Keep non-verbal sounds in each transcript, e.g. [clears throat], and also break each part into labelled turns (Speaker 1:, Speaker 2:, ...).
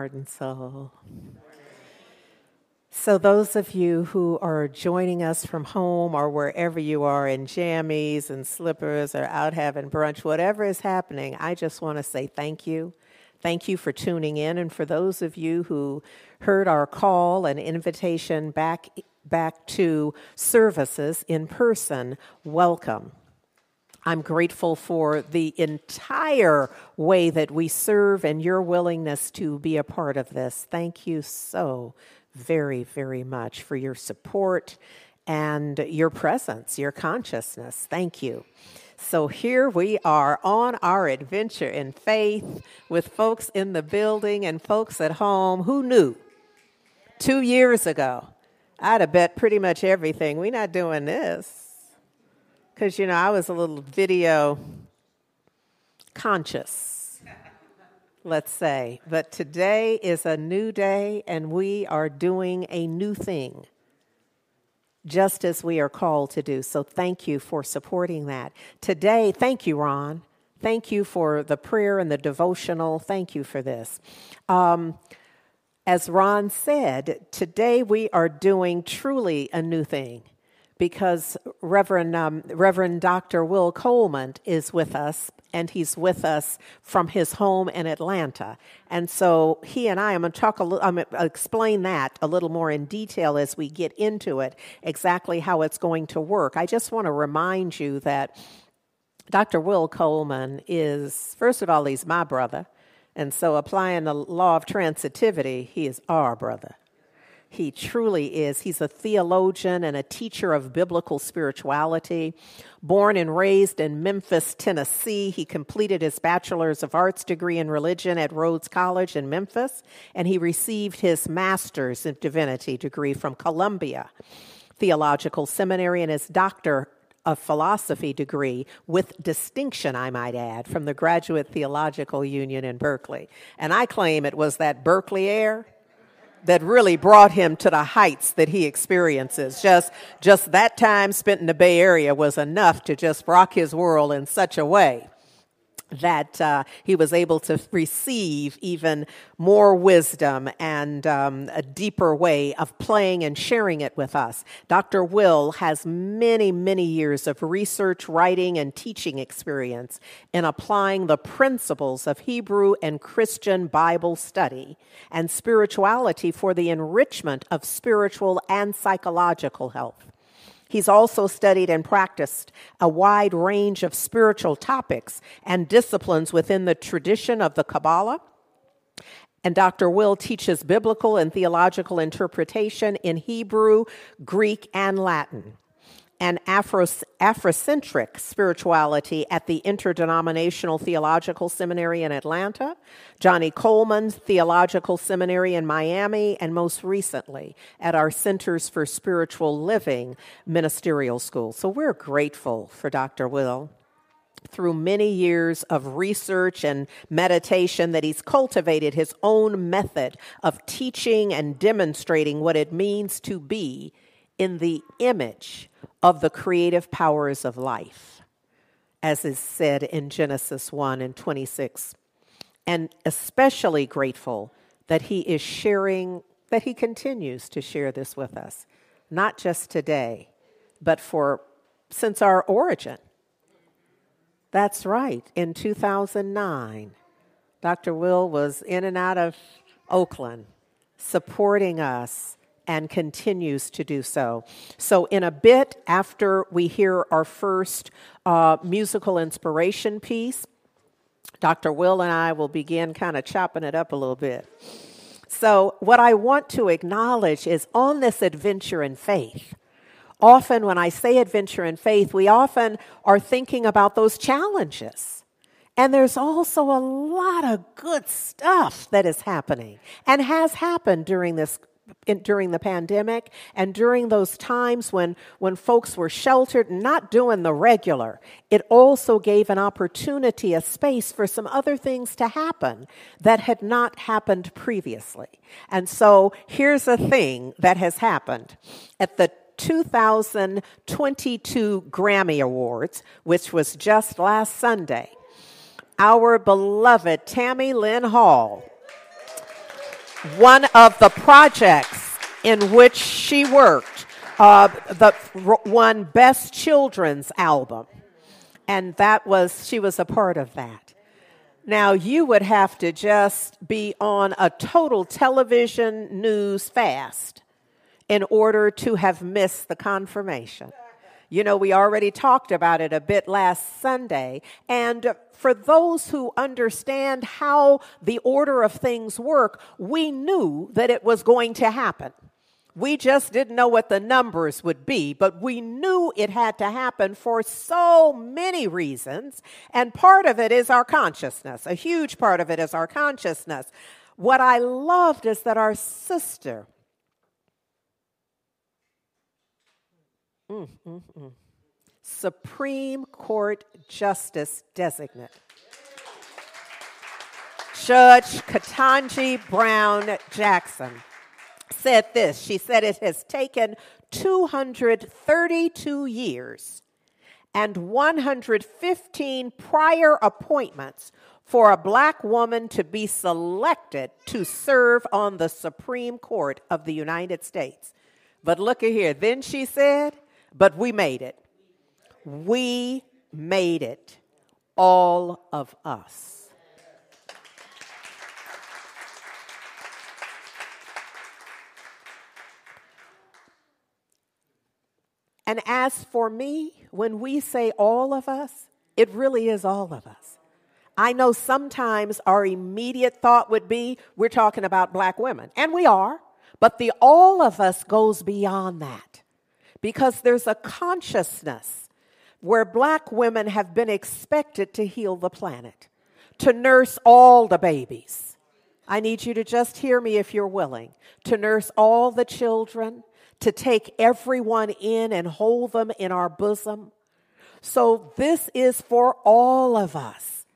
Speaker 1: Heart and soul. So, those of you who are joining us from home or wherever you are in jammies and slippers or out having brunch, whatever is happening, I just want to say thank you. Thank you for tuning in. And for those of you who heard our call and invitation back, back to services in person, welcome. I'm grateful for the entire way that we serve and your willingness to be a part of this. Thank you so very, very much for your support and your presence, your consciousness. Thank you. So here we are on our adventure in faith with folks in the building and folks at home. Who knew? Two years ago, I'd have bet pretty much everything. We're not doing this because, you know, I was a little video conscious, let's say. But today is a new day, and we are doing a new thing, just as we are called to do. So thank you for supporting that. Today, thank you, Ron. Thank you for the prayer and the devotional. Thank you for this. Um, as Ron said, today we are doing truly a new thing because Reverend, um, Reverend Dr. Will Coleman is with us, and he's with us from his home in Atlanta. And so he and I, I'm going to talk a little, I'm going to explain that a little more in detail as we get into it, exactly how it's going to work. I just want to remind you that Dr. Will Coleman is, first of all, he's my brother. And so applying the law of transitivity, he is our brother. He truly is. He's a theologian and a teacher of biblical spirituality. Born and raised in Memphis, Tennessee, he completed his Bachelor's of Arts degree in religion at Rhodes College in Memphis, and he received his Master's in Divinity degree from Columbia Theological Seminary and his Doctor of Philosophy degree with distinction, I might add, from the Graduate Theological Union in Berkeley. And I claim it was that Berkeley air that really brought him to the heights that he experiences. Just, just that time spent in the Bay Area was enough to just rock his world in such a way that uh, he was able to receive even more wisdom and um, a deeper way of playing and sharing it with us. Dr. Will has many, many years of research, writing, and teaching experience in applying the principles of Hebrew and Christian Bible study and spirituality for the enrichment of spiritual and psychological health. He's also studied and practiced a wide range of spiritual topics and disciplines within the tradition of the Kabbalah. And Dr. Will teaches biblical and theological interpretation in Hebrew, Greek, and Latin and Afro, Afrocentric spirituality at the Interdenominational Theological Seminary in Atlanta, Johnnie Colemon Theological Seminary in Miami, and most recently at our Centers for Spiritual Living Ministerial School. So we're grateful for Dr. Will through many years of research and meditation that he's cultivated his own method of teaching and demonstrating what it means to be in the image of the creative powers of life, as is said in Genesis 1 and 26. And especially grateful that he is sharing, that he continues to share this with us, not just today, but for since our origin. That's right. In 2009, Dr. Will was in and out of Oakland supporting us and continues to do so. So, in a bit after we hear our first uh, musical inspiration piece, Dr. Will and I will begin kind of chopping it up a little bit. So, what I want to acknowledge is on this adventure in faith, often when I say adventure in faith, we often are thinking about those challenges. And there's also a lot of good stuff that is happening and has happened during this in, during the pandemic and during those times when, when folks were sheltered and not doing the regular, it also gave an opportunity, a space for some other things to happen that had not happened previously. And so here's a thing that has happened. At the 2022 Grammy Awards, which was just last Sunday, our beloved Tammy Lynn Hall one of the projects in which she worked, uh, the won Best Children's Album. And that was, she was a part of that. Now, you would have to just be on a total television news fast in order to have missed the confirmation. You know, we already talked about it a bit last Sunday. And for those who understand how the order of things work, we knew that it was going to happen. We just didn't know what the numbers would be, but we knew it had to happen for so many reasons. And part of it is our consciousness. A huge part of it is our consciousness. What I loved is that our sister, Supreme Court Justice designate. Judge Ketanji Brown Jackson said this. She said it has taken 232 years and 115 prior appointments for a black woman to be selected to serve on the Supreme Court of the United States. But look at here. Then she said, but we made it. We made it. All of us. And as for me, when we say all of us, it really is all of us. I know sometimes our immediate thought would be we're talking about black women, and we are, but the all of us goes beyond that because there's a consciousness where black women have been expected to heal the planet, to nurse all the babies. I need you to just hear me if you're willing, to nurse all the children, to take everyone in and hold them in our bosom. So, this is for all of us.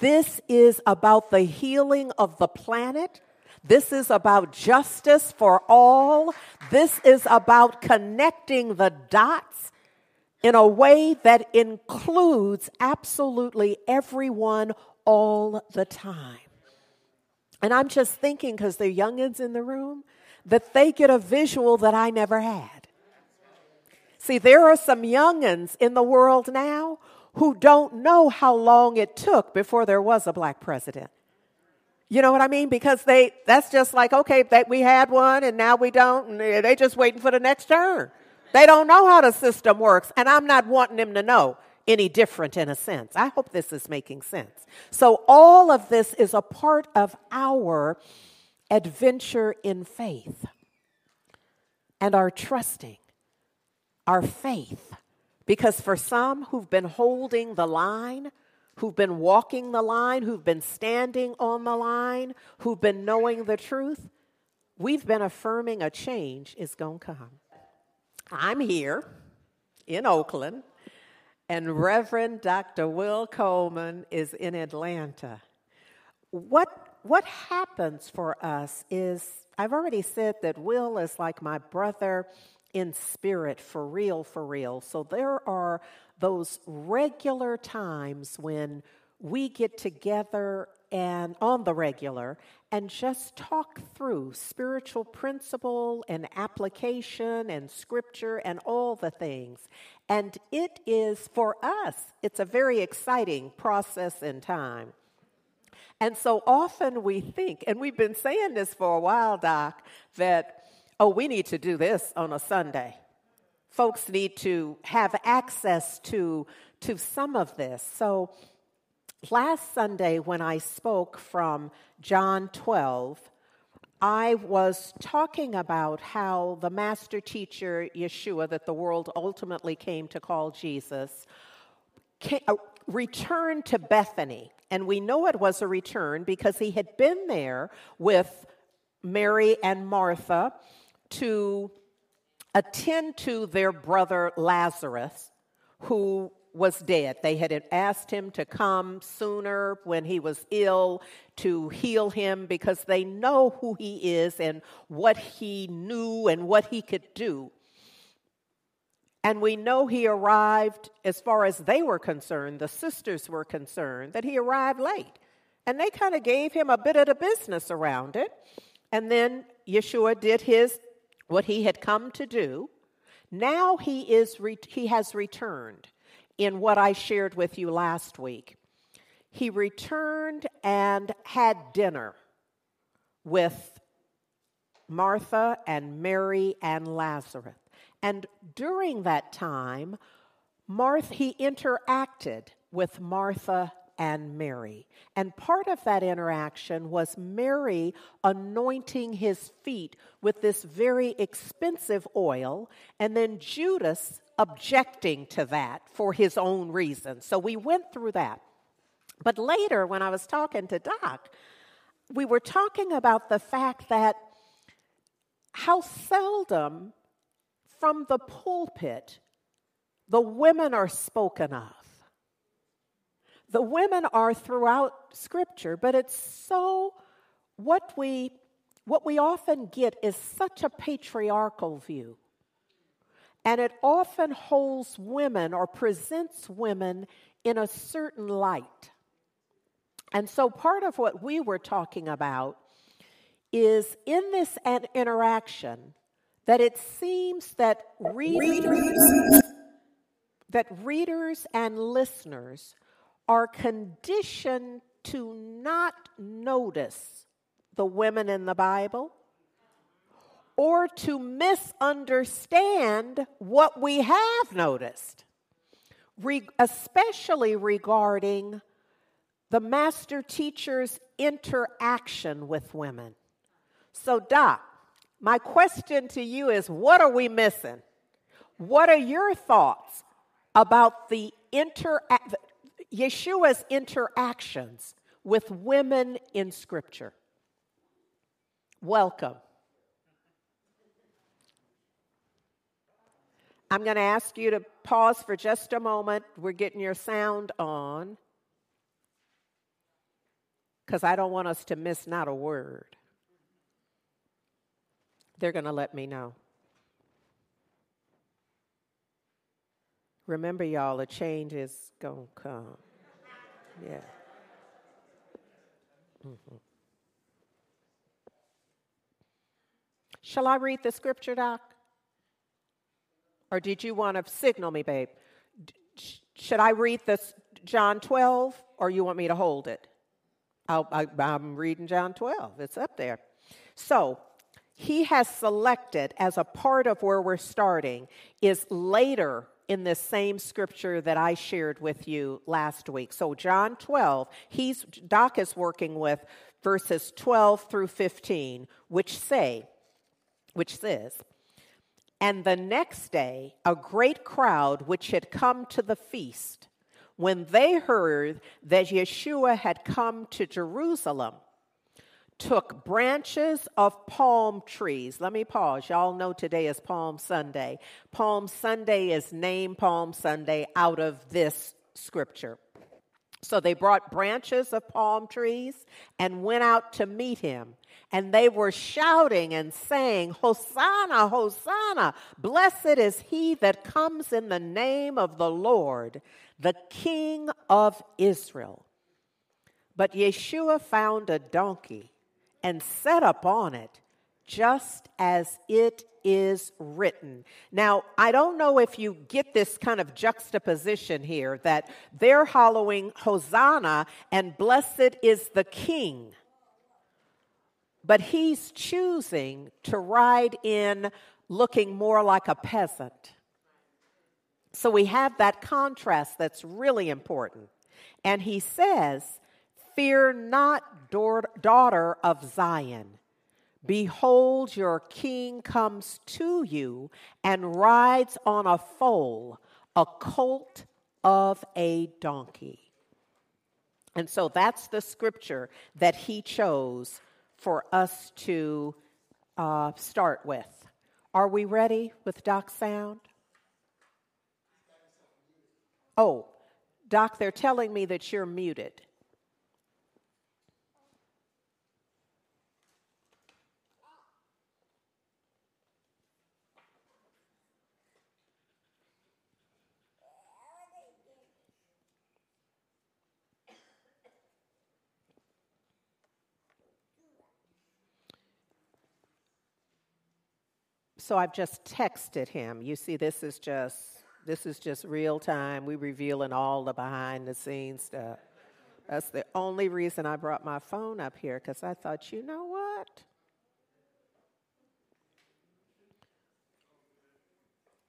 Speaker 1: This is about the healing of the planet this is about justice for all. This is about connecting the dots in a way that includes absolutely everyone all the time. And I'm just thinking, because they're youngins in the room, that they get a visual that I never had. See, there are some youngins in the world now who don't know how long it took before there was a black president. You know what I mean? Because they that's just like, okay, that we had one and now we don't, and they just waiting for the next turn. They don't know how the system works, and I'm not wanting them to know any different in a sense. I hope this is making sense. So all of this is a part of our adventure in faith and our trusting, our faith. Because for some who've been holding the line, who've been walking the line, who've been standing on the line, who've been knowing the truth, we've been affirming a change is going to come. I'm here in Oakland, and Reverend Dr. Will Coleman is in Atlanta. What, what happens for us is, I've already said that Will is like my brother in spirit, for real, for real. So there are those regular times when we get together and on the regular and just talk through spiritual principle and application and scripture and all the things. And it is for us, it's a very exciting process in time. And so often we think, and we've been saying this for a while, Doc, that, oh, we need to do this on a Sunday folks need to have access to, to some of this. So last Sunday, when I spoke from John 12, I was talking about how the master teacher, Yeshua, that the world ultimately came to call Jesus, came, uh, returned to Bethany. And we know it was a return because he had been there with Mary and Martha to attend to their brother Lazarus, who was dead. They had asked him to come sooner when he was ill to heal him because they know who he is and what he knew and what he could do. And we know he arrived, as far as they were concerned, the sisters were concerned, that he arrived late. And they kind of gave him a bit of the business around it. And then Yeshua did his what he had come to do. Now he is re- he has returned in what I shared with you last week. He returned and had dinner with Martha and Mary and Lazarus. And during that time, Martha, he interacted with Martha and Mary. And part of that interaction was Mary anointing his feet with this very expensive oil, and then Judas objecting to that for his own reasons. So we went through that. But later, when I was talking to Doc, we were talking about the fact that how seldom from the pulpit the women are spoken of. The women are throughout scripture, but it's so what we what we often get is such a patriarchal view. And it often holds women or presents women in a certain light. And so part of what we were talking about is in this interaction that it seems that readers, that readers and listeners are conditioned to not notice the women in the Bible or to misunderstand what we have noticed, re- especially regarding the master teacher's interaction with women. So, Doc, my question to you is what are we missing? What are your thoughts about the inter Yeshua's interactions with women in scripture? Welcome. I'm going to ask you to pause for just a moment. We're getting your sound on because I don't want us to miss not a word they're going to let me know. Remember, y'all, a change is going to come. Yeah. Mm-hmm. Shall I read the scripture, Doc? Or did you want to signal me, babe? should I read this John 12 or you want me to hold it? i am reading John 12. It's up there. So, he has selected as a part of where we're starting is later in this same scripture that I shared with you last week. So John 12, he's Doc is working with verses 12 through 15, which say, which says, and the next day, a great crowd which had come to the feast, when they heard that Yeshua had come to Jerusalem, took branches of palm trees. Let me pause. Y'all know today is Palm Sunday. Palm Sunday is named Palm Sunday out of this scripture. So they brought branches of palm trees and went out to meet him. And they were shouting and saying, Hosanna, Hosanna, blessed is he that comes in the name of the Lord, the King of Israel. But Yeshua found a donkey and set upon it, just as it is written. Now, I don't know if you get this kind of juxtaposition here that they're hollowing Hosanna and blessed is the King. But he's choosing to ride in looking more like a peasant. So we have that contrast that's really important. And he says, Fear not, daughter of Zion. Behold, your king comes to you and rides on a foal, a colt of a donkey. And so that's the scripture that he chose for us to uh, start with. Are we ready with Doc Sound? Oh, Doc, they're telling me that you're muted. So I've just texted him. You see, this is just this is just real time. We revealing all the behind the scenes stuff. That's the only reason I brought my phone up here because I thought, you know what?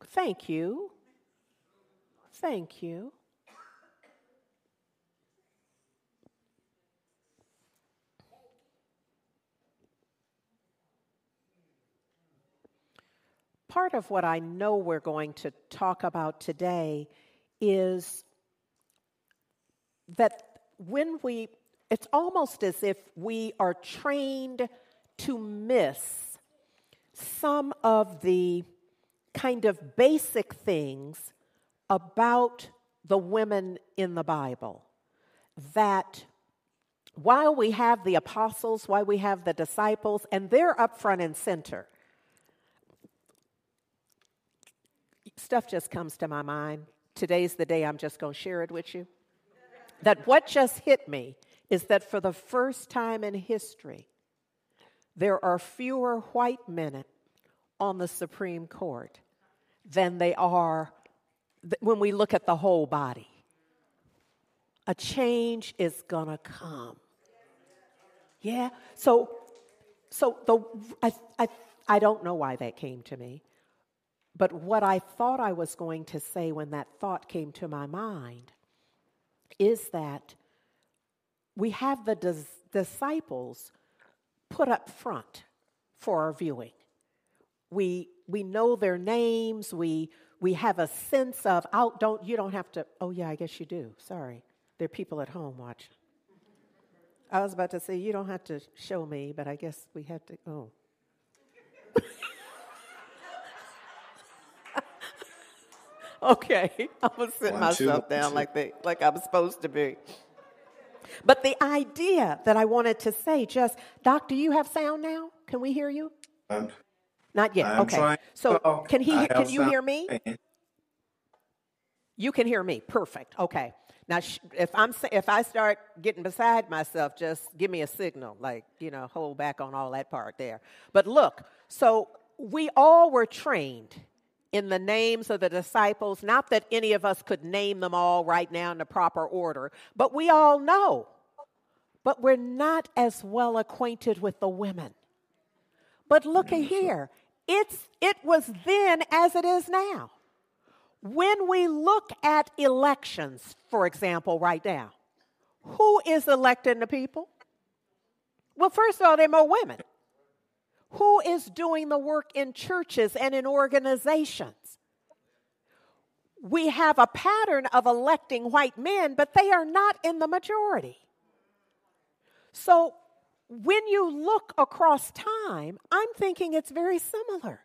Speaker 1: Thank you. Thank you. Part of what I know we're going to talk about today is that when we, it's almost as if we are trained to miss some of the kind of basic things about the women in the Bible. That while we have the apostles, while we have the disciples, and they're up front and center, stuff just comes to my mind. Today's the day I'm just going to share it with you. That what just hit me is that for the first time in history, there are fewer white men on the Supreme Court than they are when we look at the whole body. A change is going to come. Yeah. So so the I, I I don't know why that came to me. But what I thought I was going to say when that thought came to my mind is that we have the dis- disciples put up front for our viewing. We, we know their names, we, we have a sense of, oh, don't, you don't have to, oh, yeah, I guess you do. Sorry. There are people at home watching. I was about to say, you don't have to show me, but I guess we have to, oh. [laughs] Okay, [laughs] I'm gonna sit one, myself two, down two. like they, like I'm supposed to be. But the idea that I wanted to say, just Doc, do you have sound now? Can we hear you? Um, Not yet.
Speaker 2: I'm
Speaker 1: okay. So can he? Can you hear me? You can hear me. Perfect. Okay. Now, if I'm if I start getting beside myself, just give me a signal, like you know, hold back on all that part there. But look, so we all were trained in the names of the disciples. Not that any of us could name them all right now in the proper order, but we all know. But we're not as well acquainted with the women. But look at here. It's, it was then as it is now. When we look at elections, for example, right now, who is electing the people? Well, first of all, there are more women. Who is doing the work in churches and in organizations? We have a pattern of electing white men, but they are not in the majority. So when you look across time, I'm thinking it's very similar.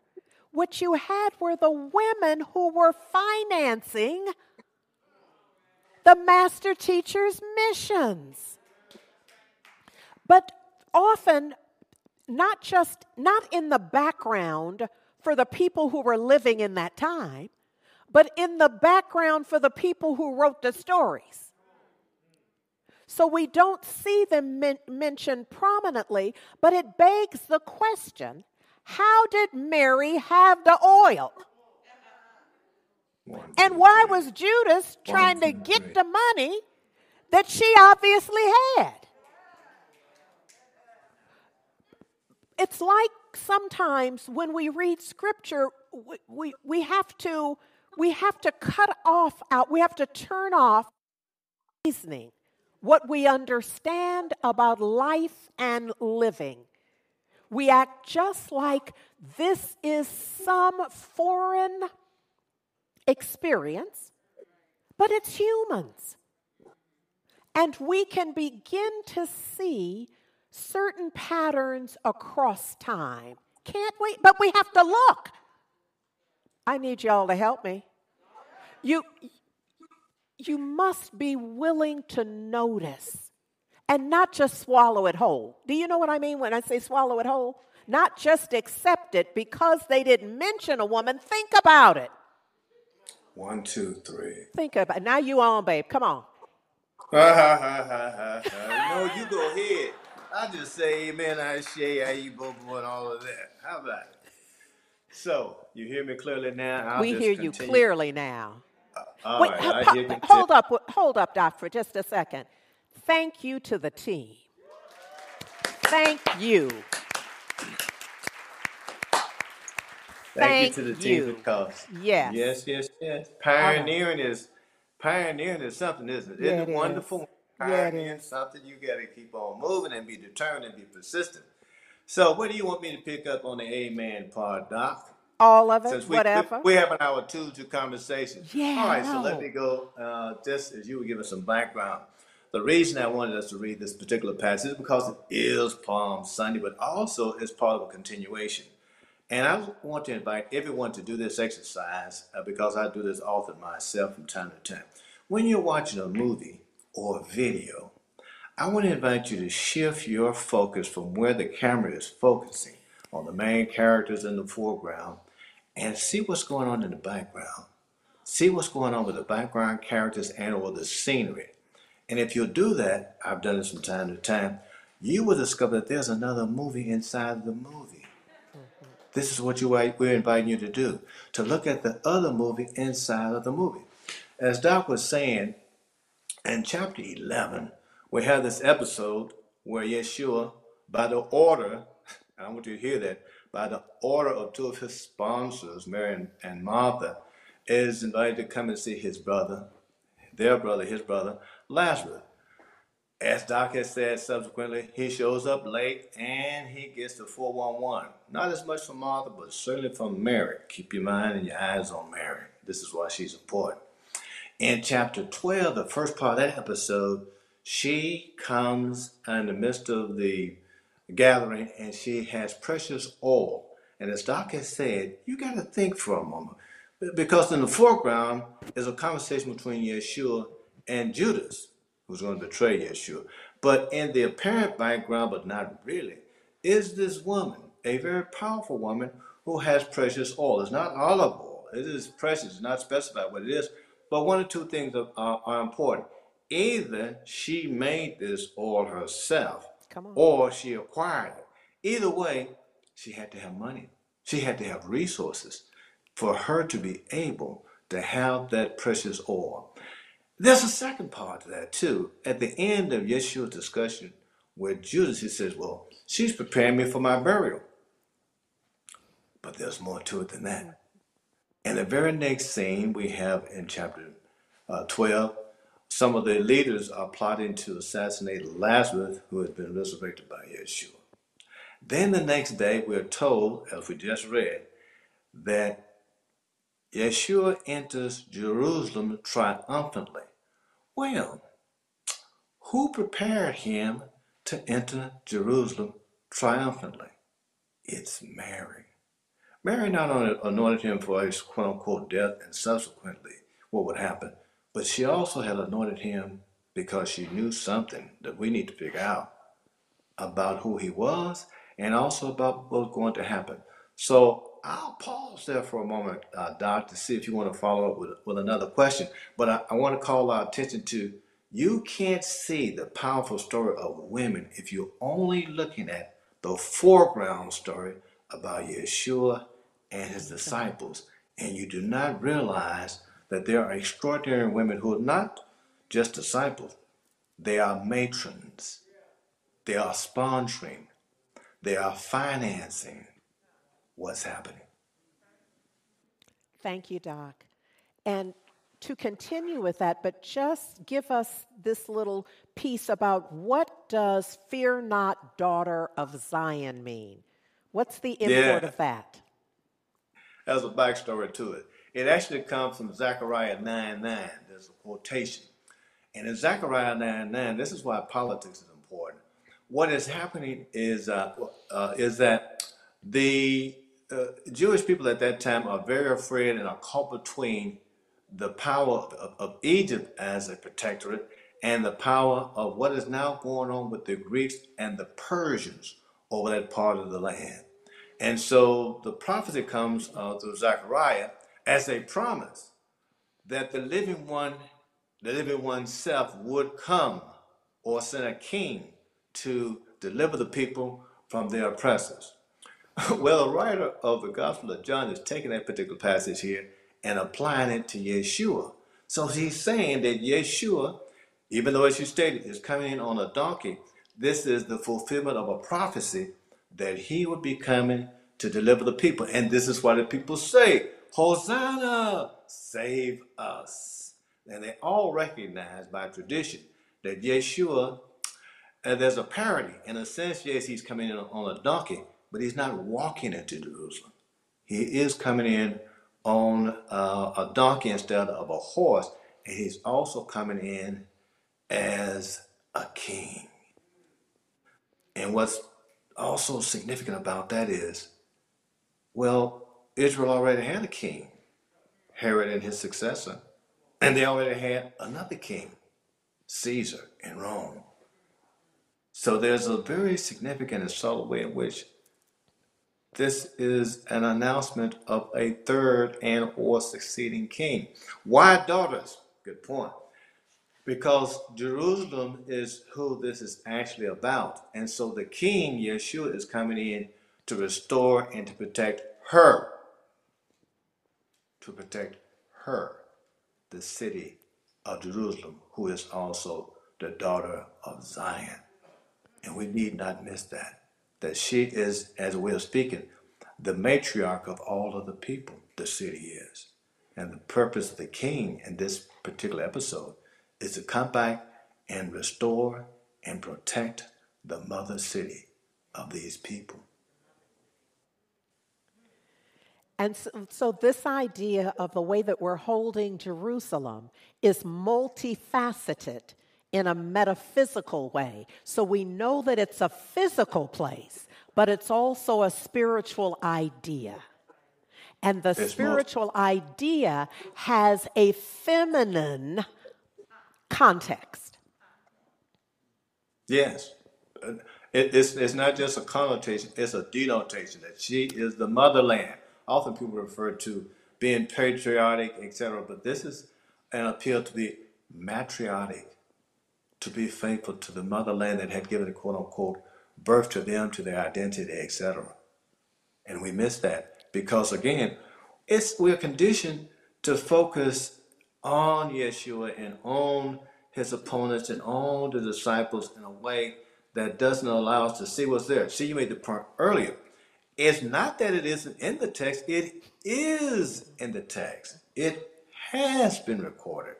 Speaker 1: What you had were the women who were financing the master teacher's missions. But often not just not in the background for the people who were living in that time, but in the background for the people who wrote the stories. So we don't see them men- mentioned prominently, but it begs the question how did Mary have the oil? And why was Judas trying to get the money that she obviously had? It's like sometimes when we read scripture, we, we, we, have to we have to cut off out, we have to turn off reasoning, what we understand about life and living. We act just like this is some foreign experience, but it's humans. And we can begin to see certain patterns across time. Can't we? But we have to look. I need y'all to help me. You, you must be willing to notice and not just swallow it whole. Do you know what I mean when I say swallow it whole? Not just accept it because they didn't mention a woman. Think about it.
Speaker 2: One, two, three.
Speaker 1: Think about it. Now you on, babe. Come on. [laughs]
Speaker 2: no, you go ahead. I just say amen, I say how you both and all of that. How about it? So, you hear me clearly now? I'll
Speaker 1: We
Speaker 2: just
Speaker 1: hear you
Speaker 2: continue.
Speaker 1: clearly now.
Speaker 2: Uh, all
Speaker 1: Wait,
Speaker 2: right,
Speaker 1: ho-
Speaker 2: I
Speaker 1: ho- hold up, hold up, Doc, for just a second. Thank you to the team. Thank you.
Speaker 2: Thank, you to the team
Speaker 1: you.
Speaker 2: because
Speaker 1: Yes.
Speaker 2: yes, yes, yes. Pioneering is pioneering is something, isn't it?
Speaker 1: Yeah,
Speaker 2: Isn't
Speaker 1: it
Speaker 2: it
Speaker 1: is.
Speaker 2: wonderful?
Speaker 1: Yeah, it
Speaker 2: something you got to keep on moving and be determined and be persistent. So, what do you want me to pick up on the Amen part, Doc?
Speaker 1: All of it,
Speaker 2: Since we, we
Speaker 1: whatever.
Speaker 2: we have an hour two to conversation.
Speaker 1: Yeah,
Speaker 2: All right, so let me go. Uh, just as you were giving some background, the reason I wanted us to read this particular passage is because it is Palm Sunday, but also it's part of a continuation. And I want to invite everyone to do this exercise uh, because I do this often myself from time to time. When you're watching a movie or video, I want to invite you to shift your focus from where the camera is focusing on the main characters in the foreground and see what's going on in the background. See what's going on with the background characters and or the scenery. And if you'll do that, I've done this from time to time, you will discover that there's another movie inside the movie. Mm-hmm. This is what you we're inviting you to do, to look at the other movie inside of the movie. As Doc was saying, in chapter 11, we have this episode where Yeshua, by the order, and [laughs] I want you to hear that, by the order of two of his sponsors, Mary and, and Martha, is invited to come and see his brother, their brother, his brother, Lazarus. As Doc has said subsequently, he shows up late and he gets the 411. Not as much from Martha, but certainly from Mary. Keep your mind and your eyes on Mary. This is why she's important. In chapter 12, the first part of that episode, she comes in the midst of the gathering and she has precious oil. And as Doc has said, you got to think for a moment. Because in the foreground is a conversation between Yeshua and Judas, who's going to betray Yeshua. But in the apparent background, but not really, is this woman, a very powerful woman who has precious oil. It's not olive oil, it is precious, it's not specified what it is. But one or two things are, are, are important. Either she made this oil herself, or she acquired it. Either way, she had to have money. She had to have resources for her to be able to have that precious oil. There's a second part to that too. At the end of Yeshua's discussion with Judas, he says, Well, she's preparing me for my burial. But there's more to it than that. In the very next scene we have in chapter uh, 12, some of the leaders are plotting to assassinate Lazarus, who has been resurrected by Yeshua. Then the next day, we're told, as we just read, that Yeshua enters Jerusalem triumphantly. Well, who prepared him to enter Jerusalem triumphantly? It's Mary. Mary not only anointed him for his quote unquote death and subsequently what would happen, but she also had anointed him because she knew something that we need to figure out about who he was and also about what was going to happen. So I'll pause there for a moment, uh, Doc, to see if you want to follow up with, with another question. But I, I want to call our attention to you can't see the powerful story of women if you're only looking at the foreground story about Yeshua and his disciples, and you do not realize that there are extraordinary women who are not just disciples, they are matrons, they are sponsoring, they are financing what's happening.
Speaker 1: Thank you, Doc. And to continue with that, but just give us this little piece about what does fear not daughter of Zion mean? What's the import
Speaker 2: Yeah.
Speaker 1: of that?
Speaker 2: There's a backstory to it. It actually comes from Zechariah 9 9. There's a quotation. And in Zechariah 9 9, this is why politics is important. What is happening is, uh, uh, is that the uh, Jewish people at that time are very afraid and are caught between the power of, of Egypt as a protectorate and the power of what is now going on with the Greeks and the Persians over that part of the land. And so the prophecy comes uh, through Zechariah as a promise that the living one, the living oneself would come or send a king to deliver the people from their oppressors. [laughs] well, the writer of the Gospel of John is taking that particular passage here and applying it to Yeshua. So he's saying that Yeshua, even though as you stated, is coming in on a donkey, this is the fulfillment of a prophecy that he would be coming to deliver the people. And this is why the people say, Hosanna, save us. And they all recognize by tradition that Yeshua, uh, there's a parody. In a sense, yes, he's coming in on a donkey, but he's not walking into Jerusalem. He is coming in on uh, a donkey instead of a horse, and he's also coming in as a king. And what's also significant about that is, well, Israel already had a king, Herod and his successor, and they already had another king, Caesar in Rome. So there's a very significant and subtle way in which this is an announcement of a third and or succeeding king. Why daughters? Good point. Because Jerusalem is who this is actually about. And so the king, Yeshua, is coming in to restore and to protect her. To protect her, the city of Jerusalem, who is also the daughter of Zion. And we need not miss that that she is, as a way of speaking, the matriarch of all of the people the city is. And the purpose of the king in this particular episode is to come back and restore and protect the mother city of these people.
Speaker 1: And so, so, this idea of the way that we're holding Jerusalem is multifaceted in a metaphysical way. So we know that it's a physical place, but it's also a spiritual idea. And the it's spiritual idea has a feminine context.
Speaker 2: Yes. It, it's, it's not just a connotation, it's a denotation that she is the motherland. Often people refer to being patriotic, etc., but this is an appeal to be matriotic to be faithful to the motherland that had given, quote unquote, birth to them, to their identity, etc. And we miss that because, again, it's we're conditioned to focus on Yeshua and on his opponents and on the disciples in a way that doesn't allow us to see what's there. See, you made the point earlier. It's not that it isn't in the text, it is in the text. It has been recorded.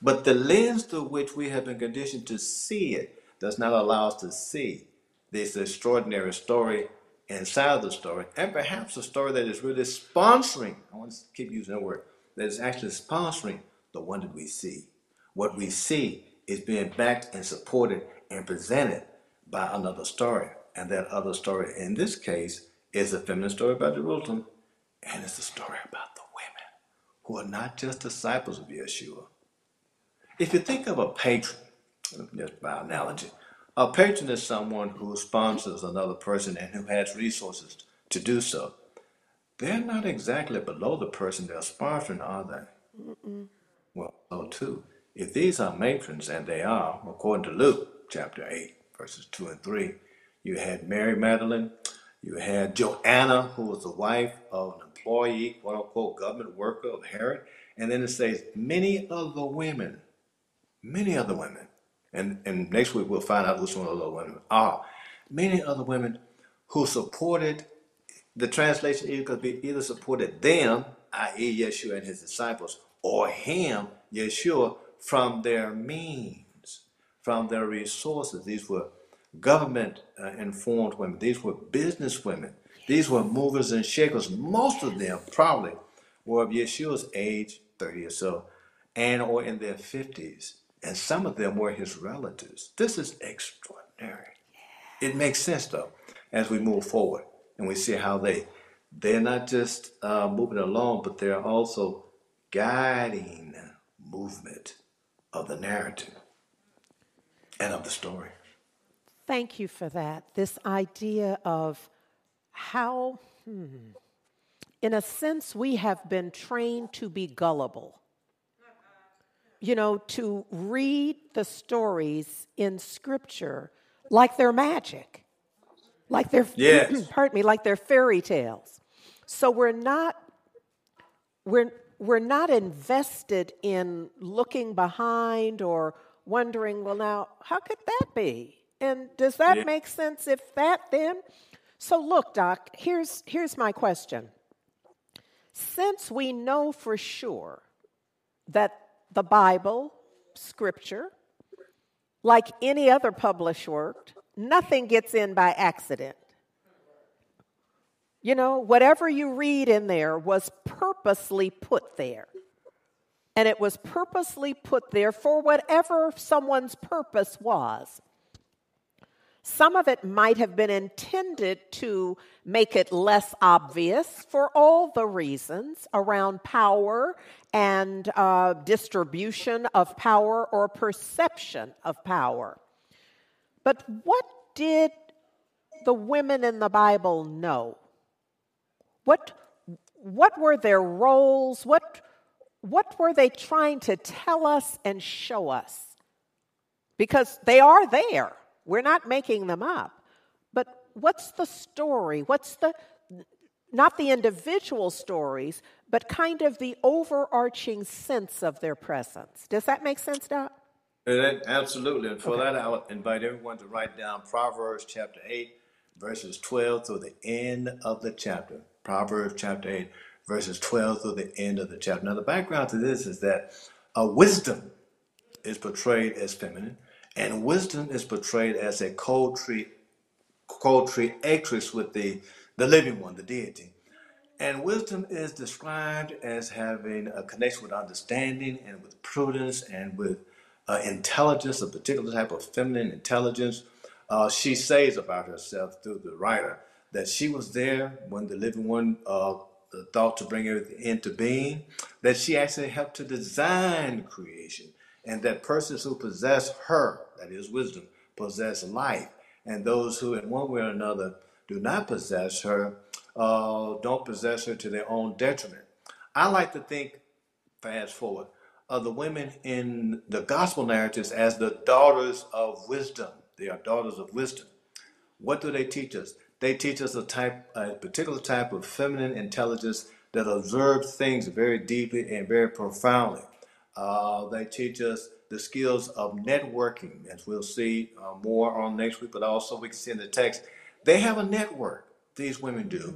Speaker 2: But the lens through which we have been conditioned to see it does not allow us to see this extraordinary story inside of the story, and perhaps a story that is really sponsoring. I want to keep using that word. That is actually sponsoring the one that we see. What we see is being backed and supported and presented by another story. And that other story, in this case, is a feminist story about Jerusalem, and it's a story about the women who are not just disciples of Yeshua, if you think of a patron, just by analogy, a patron is someone who sponsors another person and who has resources to do so. They're not exactly below the person they're sponsoring, are they? Mm-mm. Well, oh, so too. If these are matrons, and they are, according to Luke chapter 8, verses 2 and 3, you had Mary Magdalene, you had Joanna, who was the wife of an employee, quote unquote, government worker of Herod. And then it says, many of the women many other women, and, and next week we'll find out who some of those women are, many other women who supported, the translation either could be either supported them, i.e. Yeshua and his disciples, or him, Yeshua, from their means, from their resources. These were government uh, informed women. These were business women. These were movers and shakers. Most of them probably were of Yeshua's age, 30 or so, and or in their 50s and some of them were his relatives. This is extraordinary. It makes sense though as we move forward and we see how they they're not just uh, moving along, but they're also guiding movement of the narrative and of the story.
Speaker 1: Thank you for that. This idea of how, hmm, in a sense, we have been trained to be gullible you know, to read the stories in Scripture like they're magic, like they're [clears throat]
Speaker 2: Yes.
Speaker 1: pardon me, like they're fairy tales. So we're not we're we're not invested in looking behind or wondering, well now, how could that be? And does that
Speaker 2: Yeah.
Speaker 1: make sense if that then? So look, Doc, here's here's my question. Since we know for sure that the Bible, scripture, like any other published work, nothing gets in by accident. You know, whatever you read in there was purposely put there. And it was purposely put there for whatever someone's purpose was. Some of it might have been intended to make it less obvious for all the reasons around power and uh, distribution of power or perception of power. But what did the women in the Bible know? What, what were their roles? What, what were they trying to tell us and show us? Because they are there. We're not making them up. But what's the story? What's the, not the individual stories, but kind of the overarching sense of their presence? Does that make sense, Doc?
Speaker 2: That- Absolutely. And for that, I would invite everyone to write down Proverbs chapter 8, verses 12 through the end of the chapter. Proverbs chapter 8, verses 12 through the end of the chapter. Now, the background to this is that uh, wisdom is portrayed as feminine, and wisdom is portrayed as a co-creatrix with the, the living one, the deity. And wisdom is described as having a connection with understanding and with prudence and with uh, intelligence, a particular type of feminine intelligence. Uh, she says about herself through the writer that she was there when the living one uh, thought to bring everything into being, that she actually helped to design creation, and that persons who possess her, that is wisdom, possess life, and those who, in one way or another, do not possess her, uh, don't possess her to their own detriment. I like to think, fast forward, of the women in the gospel narratives as the daughters of wisdom. They are daughters of wisdom. What do they teach us? They teach us a type, a particular type of feminine intelligence that observes things very deeply and very profoundly. Uh, they teach us the skills of networking, as we'll see uh, more on next week, but also we can see in the text. They have a network, these women do,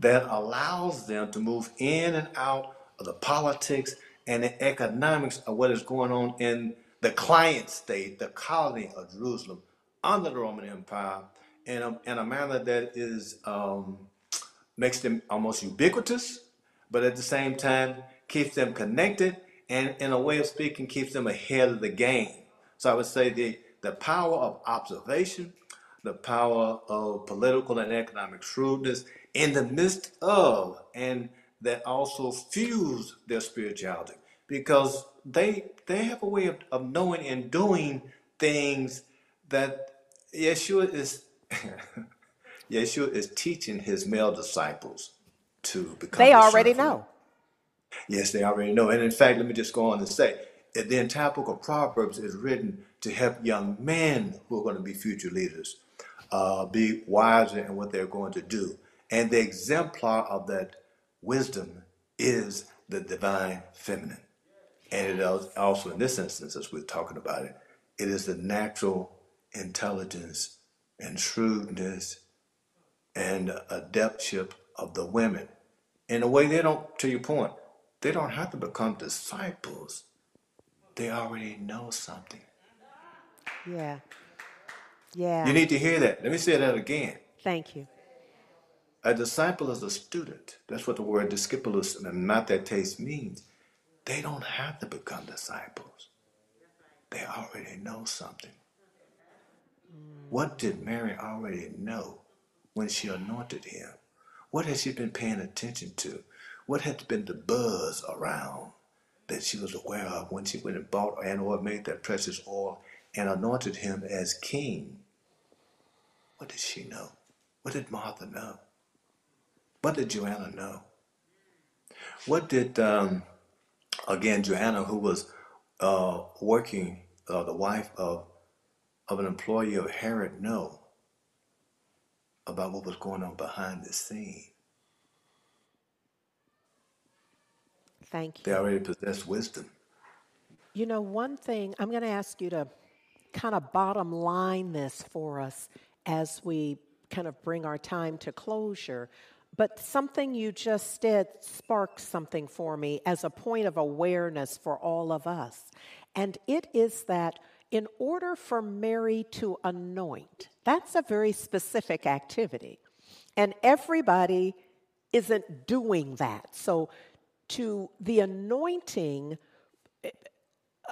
Speaker 2: that allows them to move in and out of the politics and the economics of what is going on in the client state, the colony of Jerusalem, under the Roman Empire, in a, in a manner that is um, makes them almost ubiquitous, but at the same time keeps them connected and, in a way of speaking, keeps them ahead of the game. So I would say the, the power of observation, the power of political and economic shrewdness in the midst of, and that also fuse their spirituality because they they have a way of, of knowing and doing things that Yeshua is [laughs] Yeshua is teaching his male disciples to become.
Speaker 1: They already know.
Speaker 2: Yes, they already know. And in fact, let me just go on and say that the entire book of Proverbs is written to help young men who are going to be future leaders uh, be wiser in what they're going to do. And the exemplar of that wisdom is the divine feminine. And it also, in this instance, as we're talking about it, it is the natural intelligence and shrewdness and adeptship of the women. In a way, they don't, to your point, they don't have to become disciples. They already know something.
Speaker 1: Yeah. Yeah.
Speaker 2: You need to hear that. Let me say that again.
Speaker 1: Thank you.
Speaker 2: A disciple is a student. That's what the word discipulus and mathetes means. They don't have to become disciples. They already know something. What did Mary already know when she anointed him? What had she been paying attention to? What had been the buzz around that she was aware of when she went and bought and or made that precious oil and anointed him as king? What did she know? What did Martha know? What did Joanna know? What did, um, again, Joanna, who was uh, working, uh, the wife of, of an employee of Herod, know about what was going on behind the scene.
Speaker 1: Thank you.
Speaker 2: They already possessed wisdom.
Speaker 1: You know, one thing I'm going to ask you to kind of bottom line this for us as we kind of bring our time to closure. But something you just did sparked something for me as a point of awareness for all of us. And it is that in order for Mary to anoint, that's a very specific activity. And everybody isn't doing that. So, to the anointing eh,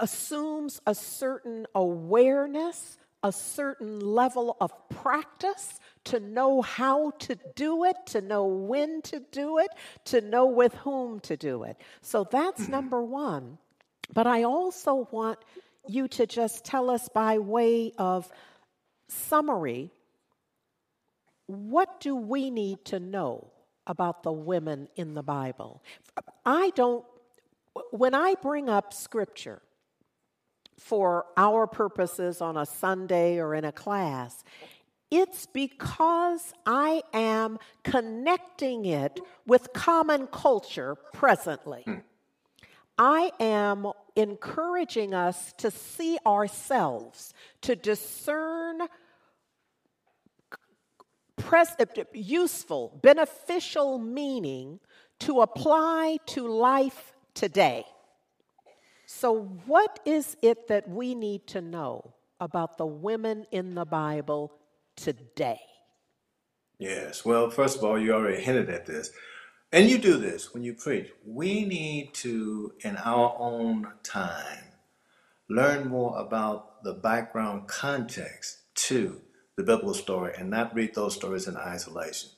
Speaker 1: assumes a certain awareness, a certain level of practice to know how to do it, to know when to do it, to know with whom to do it. So that's number one. But I also want you to just tell us by way of summary what do we need to know about the women in the Bible? I don't, when I bring up scripture for our purposes on a Sunday or in a class, it's because I am connecting it with common culture presently. Hmm. I am encouraging us to see ourselves, to discern pres- useful, beneficial meaning to apply to life today. So, what is it that we need to know about the women in the Bible today?
Speaker 2: Yes. Well, first of all, you already hinted at this. And you do this when you preach. We need to, in our own time, learn more about the background context to the biblical story and not read those stories in isolation.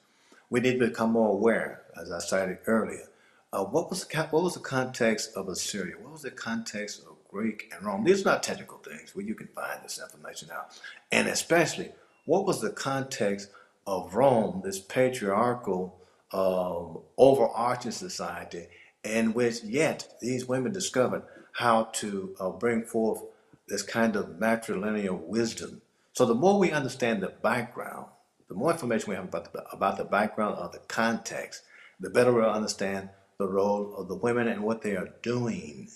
Speaker 2: We need to become more aware, as I cited earlier, of what was the, what was the context of Assyria? What was the context of Greek and Rome? These are not technical things where you can find this information out. And especially, what was the context of Rome, this patriarchal, um, overarching society, in which yet these women discovered how to uh, bring forth this kind of matrilineal wisdom. So the more we understand the background, the more information we have about the, about the background or the context, the better we'll understand the role of the women and what they are doing.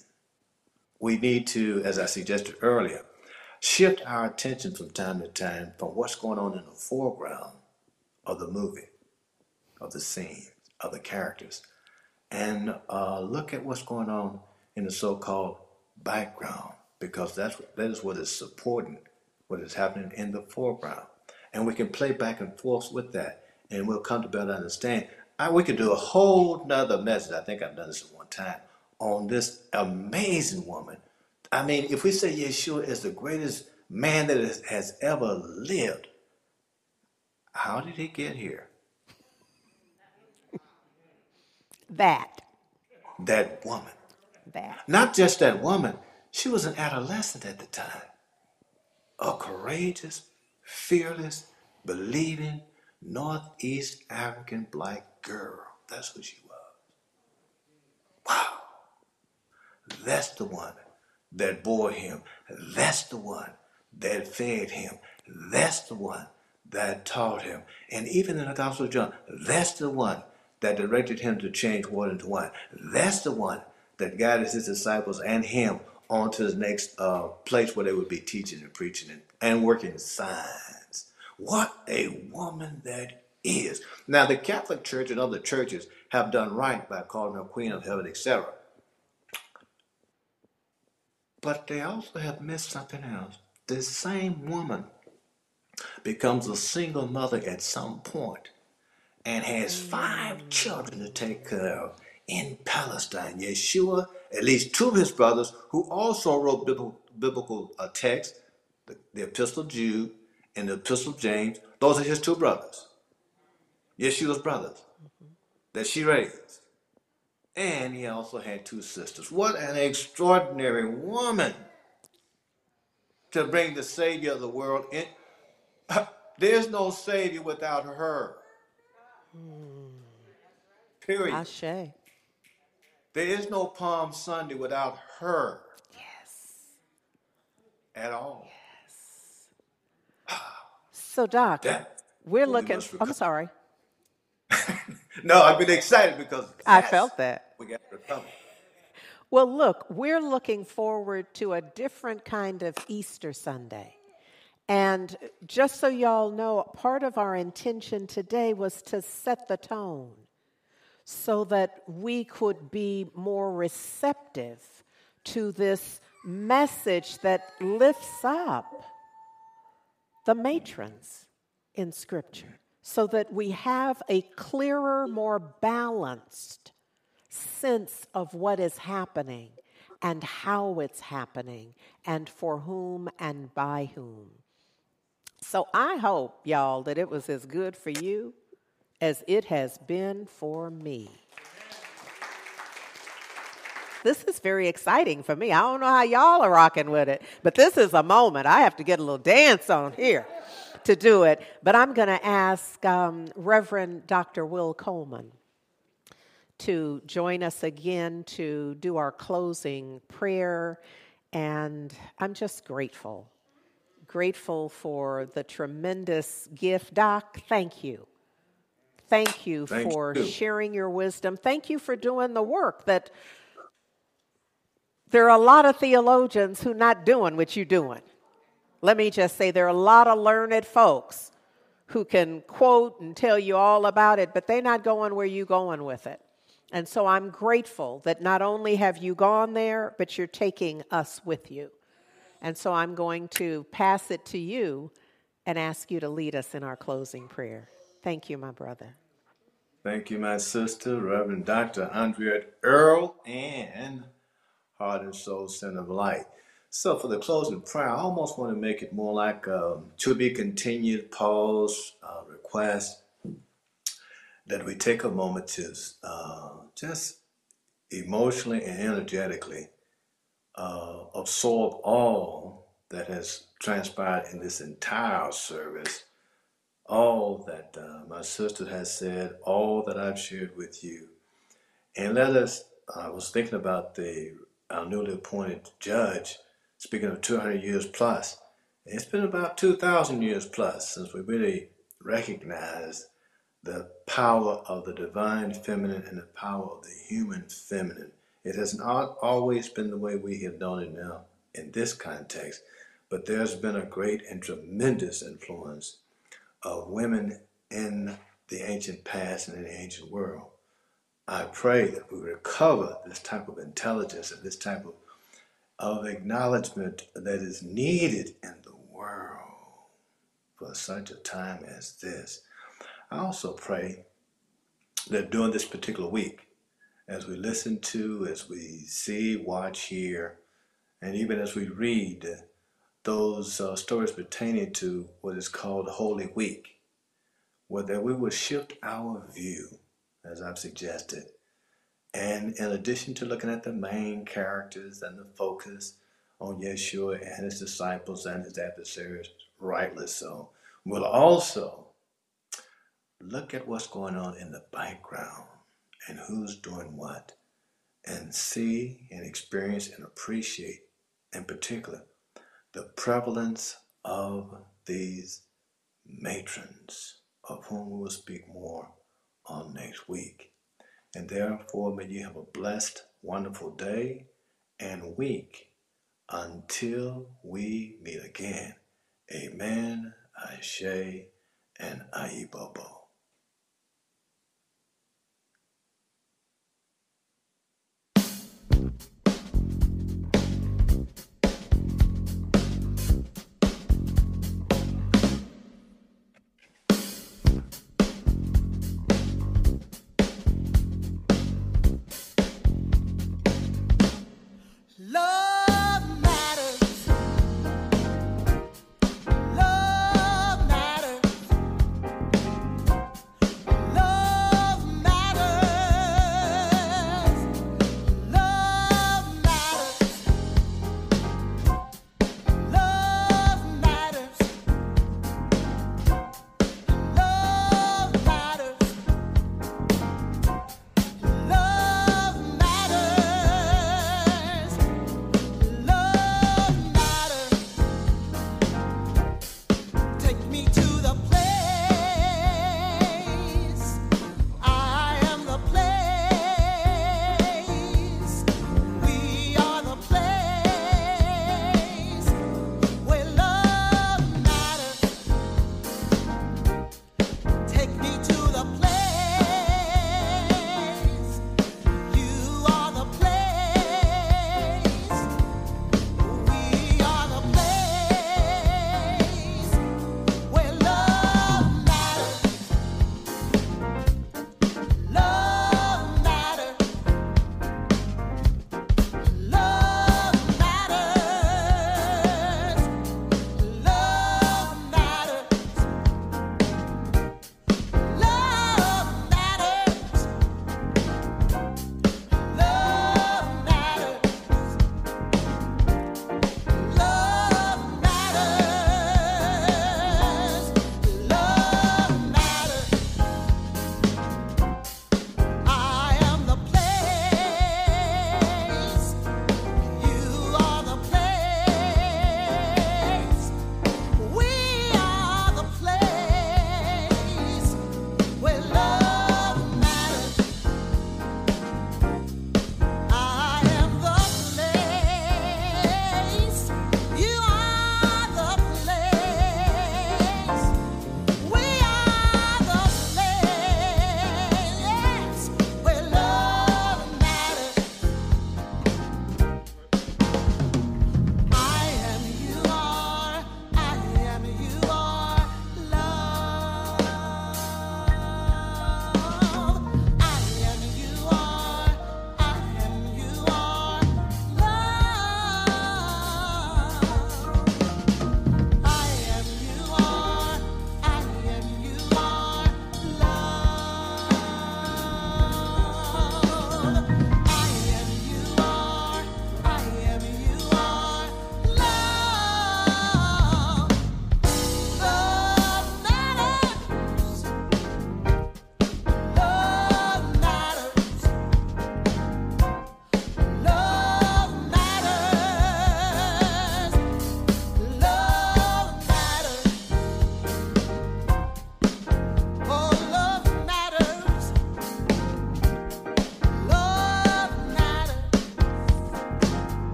Speaker 2: We need to, as I suggested earlier, shift our attention from time to time from what's going on in the foreground of the movie, of the scene, of the characters, and uh, look at what's going on in the so-called background, because that's that is what is supporting what is happening in the foreground, and we can play back and forth with that, and we'll come to better understand. I, we could do a whole nother message. I think I've done this at one time on this amazing woman. I mean, if we say Yeshua is the greatest man that has, has ever lived, how did he get here?
Speaker 1: That,
Speaker 2: That woman.
Speaker 1: that.
Speaker 2: Not just that woman, she was an adolescent at the time. A courageous, fearless, believing Northeast African black girl. That's who she was. Wow. That's the one that bore him. That's the one that fed him. That's the one that taught him. And even in the Gospel of John, that's the one that directed him to change water into wine. That's the one that guided his disciples and him on to the next uh, place where they would be teaching and preaching and, and working signs. What a woman that is. Now, the Catholic Church and other churches have done right by calling her Queen of Heaven, etc. But they also have missed something else. This same woman becomes a single mother at some point and has five children to take care of in Palestine. Yeshua, at least two of his brothers, who also wrote biblical, uh, texts, the, the Epistle of Jude and the Epistle of James, those are his two brothers. Yeshua's brothers that she raised. And he also had two sisters. What an extraordinary woman to bring the Savior of the world in. [laughs] There's no Savior without her. Period.
Speaker 1: Ashe.
Speaker 2: There is no Palm Sunday without her
Speaker 1: Yes.
Speaker 2: at all. Yes.
Speaker 1: so, Doc,
Speaker 2: That
Speaker 1: We're looking, I'm sorry. [laughs]
Speaker 2: No, I've been excited because
Speaker 1: I felt that.
Speaker 2: We got to recover.
Speaker 1: Well, look, we're looking forward to a different kind of Easter Sunday. And just so y'all know, part of our intention today was to set the tone so that we could be more receptive to this message that lifts up the matrons in Scripture so that we have a clearer, more balanced sense of what is happening and how it's happening and for whom and by whom. So I hope, y'all, that it was as good for you as it has been for me. This is very exciting for me. I don't know how y'all are rocking with it, but this is a moment. I have to get a little dance on here to do it. But I'm going to ask um, Reverend Dr. Will Coleman to join us again to do our closing prayer. And I'm just grateful. Grateful for the tremendous gift. Doc, thank you. Thank you for sharing your wisdom. Thank you for doing the work that there are a lot of theologians who not doing what you're doing. Let me just say there are a lot of learned folks who can quote and tell you all about it, but they're not going where you're going with it. And so I'm grateful that not only have you gone there, but you're taking us with you. And so I'm going to pass it to you and ask you to lead us in our closing prayer. Thank you, my brother.
Speaker 2: Thank you, my sister, Reverend Dr. Andrea Earl, and Heart and Soul Center of Light. So, for the closing prayer, I almost want to make it more like um, to be continued pause uh, request that we take a moment to uh, just emotionally and energetically uh, absorb all that has transpired in this entire service, all that uh, my sister has said, all that I've shared with you. And let us, I was thinking about the our newly appointed judge, speaking of 200 years plus. It's been about 2,000 years plus since we really recognized the power of the divine feminine and the power of the human feminine. It has not always been the way we have known it now in this context, but there's been a great and tremendous influence of women in the ancient past and in the ancient world. I pray that we recover this type of intelligence and this type of, of acknowledgement that is needed in the world for such a time as this. I also pray that during this particular week, as we listen to, as we see, watch, hear, and even as we read those uh, stories pertaining to what is called Holy Week, where whether we will shift our view as I've suggested. And in addition to looking at the main characters and the focus on Yeshua and his disciples and his adversaries, rightly so, we'll also look at what's going on in the background and who's doing what, and see and experience and appreciate, in particular, the prevalence of these matrons, of whom we will speak more on next week. And therefore, may you have a blessed, wonderful day and week until we meet again. Amen, Ashe, and Aibobo.